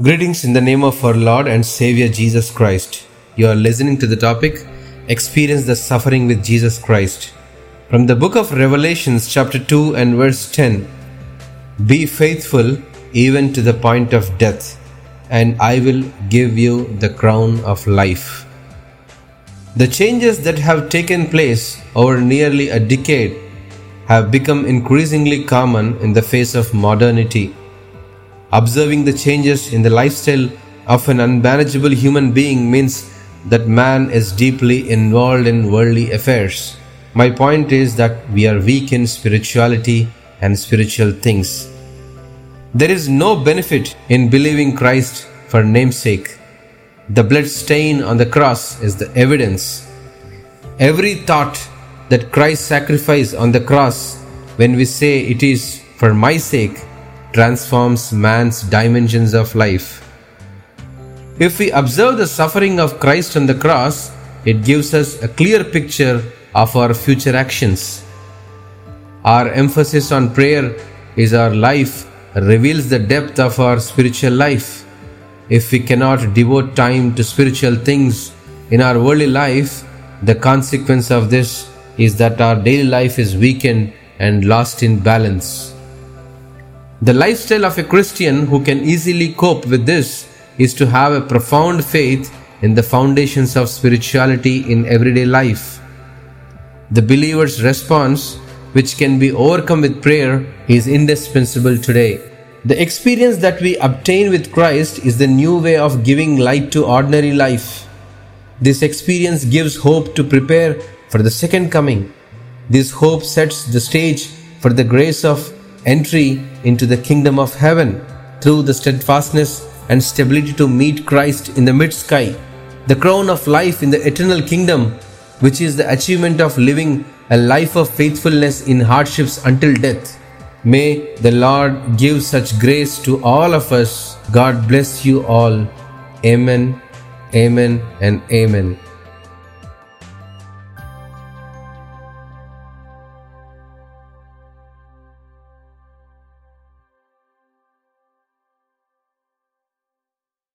Greetings in the name of our Lord and Savior Jesus Christ. You are listening to the topic Experience the Suffering with Jesus Christ. From the book of Revelations, chapter 2 and verse 10 Be faithful even to the point of death, and I will give you the crown of life. The changes that have taken place over nearly a decade have become increasingly common in the face of modernity Observing the changes in the lifestyle of an unmanageable human being means that man is deeply involved in worldly affairs. My point is that we are weak in spirituality and spiritual things. There is no benefit in believing Christ for namesake. The blood stain on the cross is the evidence. Every thought that Christ sacrificed on the cross, when we say it is for my sake, transforms man's dimensions of life. If we observe the suffering of Christ on the cross, it gives us a clear picture of our future actions. Our emphasis on prayer is our life reveals the depth of our spiritual life. If we cannot devote time to spiritual things in our worldly life, the consequence of this is that our daily life is weakened and lost in balance. The lifestyle of a Christian who can easily cope with this is to have a profound faith in the foundations of spirituality in everyday life. The believer's response, which can be overcome with prayer, is indispensable today. The experience that we obtain with Christ is the new way of giving light to ordinary life. This experience gives hope to prepare for the second coming. This hope sets the stage for the grace of entry into the kingdom of heaven through the steadfastness and stability to meet Christ in the mid sky, the crown of life in the eternal kingdom, which is the achievement of living a life of faithfulness in hardships until death. May the Lord give such grace to all of us. God bless you all. Amen, amen, and amen.